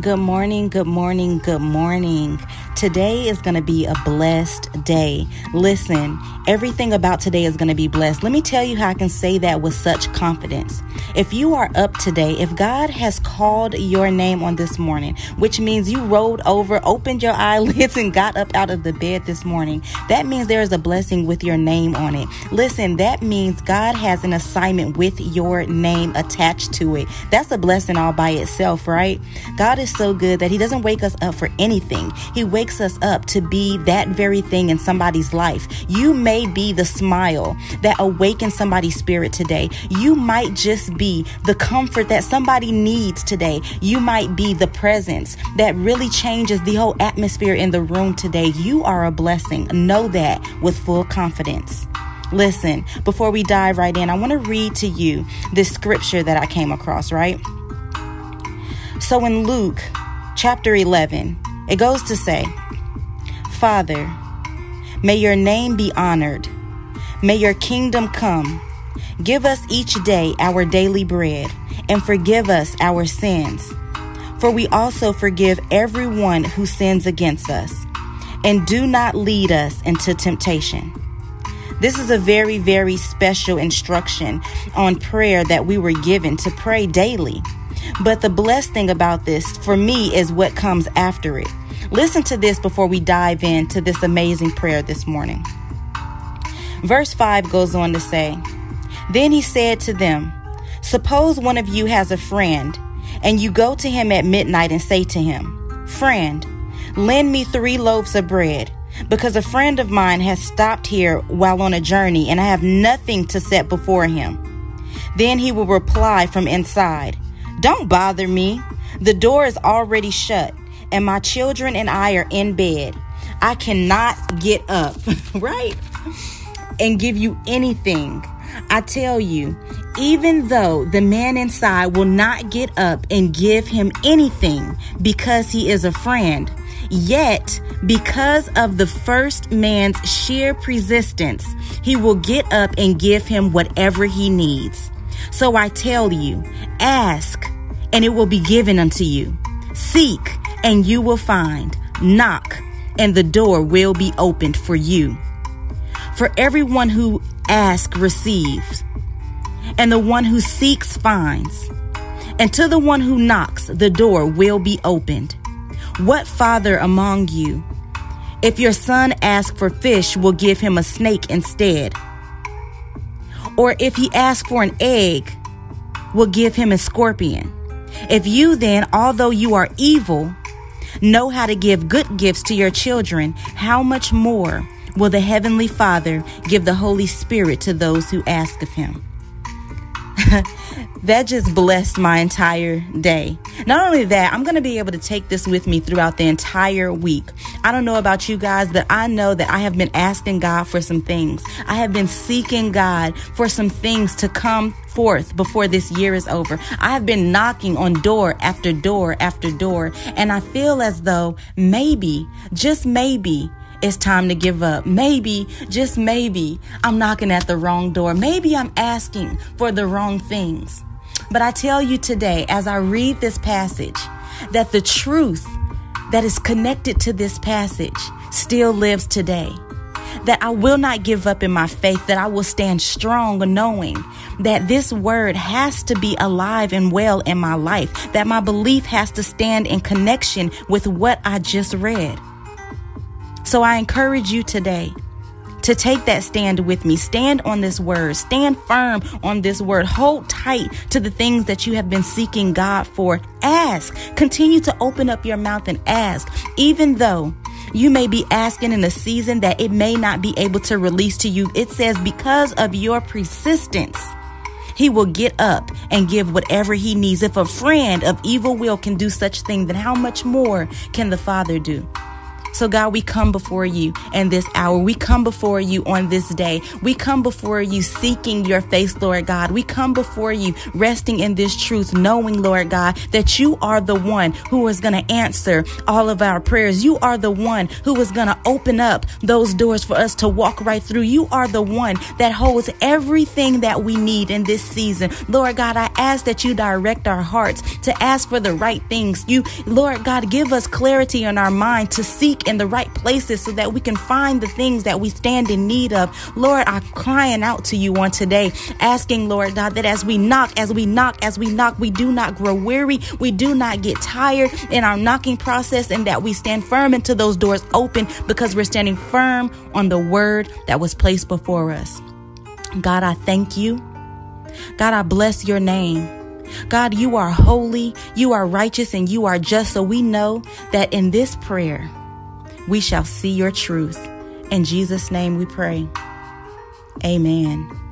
Good morning, good morning, good morning. Today is going to be a blessed day. Listen, everything about today is going to be blessed. Let me tell you how I can say that with such confidence. If you are up today, if God has called your name on this morning, which means you rolled over, opened your eyelids, and got up out of the bed this morning, that means there is a blessing with your name on it. Listen, that means God has an assignment with your name attached to it. That's a blessing all by itself, right? God is so good that He doesn't wake us up for anything. He wakes us up to be that very thing in somebody's life. You may be the smile that awakens somebody's spirit today. You might just be the comfort that somebody needs today. You might be the presence that really changes the whole atmosphere in the room today. You are a blessing. Know that with full confidence. Listen, before we dive right in, I want to read to you this scripture that I came across, right? So in Luke chapter 11, it goes to say, Father, may your name be honored. May your kingdom come. Give us each day our daily bread and forgive us our sins. For we also forgive everyone who sins against us. And do not lead us into temptation. This is a very, very special instruction on prayer that we were given to pray daily. But the blessed thing about this for me is what comes after it. Listen to this before we dive into this amazing prayer this morning. Verse 5 goes on to say, Then he said to them, Suppose one of you has a friend, and you go to him at midnight and say to him, Friend, lend me three loaves of bread, because a friend of mine has stopped here while on a journey, and I have nothing to set before him. Then he will reply from inside, don't bother me. The door is already shut, and my children and I are in bed. I cannot get up, right? And give you anything. I tell you, even though the man inside will not get up and give him anything because he is a friend, yet because of the first man's sheer persistence, he will get up and give him whatever he needs. So I tell you, ask and it will be given unto you. Seek and you will find. Knock and the door will be opened for you. For everyone who asks receives, and the one who seeks finds. And to the one who knocks, the door will be opened. What father among you, if your son asks for fish, will give him a snake instead? Or if he asks for an egg, will give him a scorpion? If you then, although you are evil, know how to give good gifts to your children, how much more will the Heavenly Father give the Holy Spirit to those who ask of Him? that just blessed my entire day. Not only that, I'm going to be able to take this with me throughout the entire week. I don't know about you guys, but I know that I have been asking God for some things. I have been seeking God for some things to come forth before this year is over. I have been knocking on door after door after door, and I feel as though maybe, just maybe, it's time to give up. Maybe, just maybe, I'm knocking at the wrong door. Maybe I'm asking for the wrong things. But I tell you today, as I read this passage, that the truth that is connected to this passage still lives today. That I will not give up in my faith, that I will stand strong knowing that this word has to be alive and well in my life, that my belief has to stand in connection with what I just read. So I encourage you today to take that stand with me. Stand on this word. Stand firm on this word. Hold tight to the things that you have been seeking God for. Ask. Continue to open up your mouth and ask, even though you may be asking in a season that it may not be able to release to you. It says, because of your persistence, he will get up and give whatever he needs. If a friend of evil will can do such thing, then how much more can the Father do? So, God, we come before you in this hour. We come before you on this day. We come before you seeking your face, Lord God. We come before you resting in this truth, knowing, Lord God, that you are the one who is going to answer all of our prayers. You are the one who is going to open up those doors for us to walk right through. You are the one that holds everything that we need in this season. Lord God, I ask that you direct our hearts to ask for the right things. You, Lord God, give us clarity in our mind to seek in the right places so that we can find the things that we stand in need of. Lord, I'm crying out to you on today, asking, Lord God, that as we knock, as we knock, as we knock, we do not grow weary, we do not get tired in our knocking process, and that we stand firm until those doors open because we're standing firm on the word that was placed before us. God, I thank you. God, I bless your name. God, you are holy, you are righteous, and you are just. So we know that in this prayer, we shall see your truth. In Jesus' name we pray. Amen.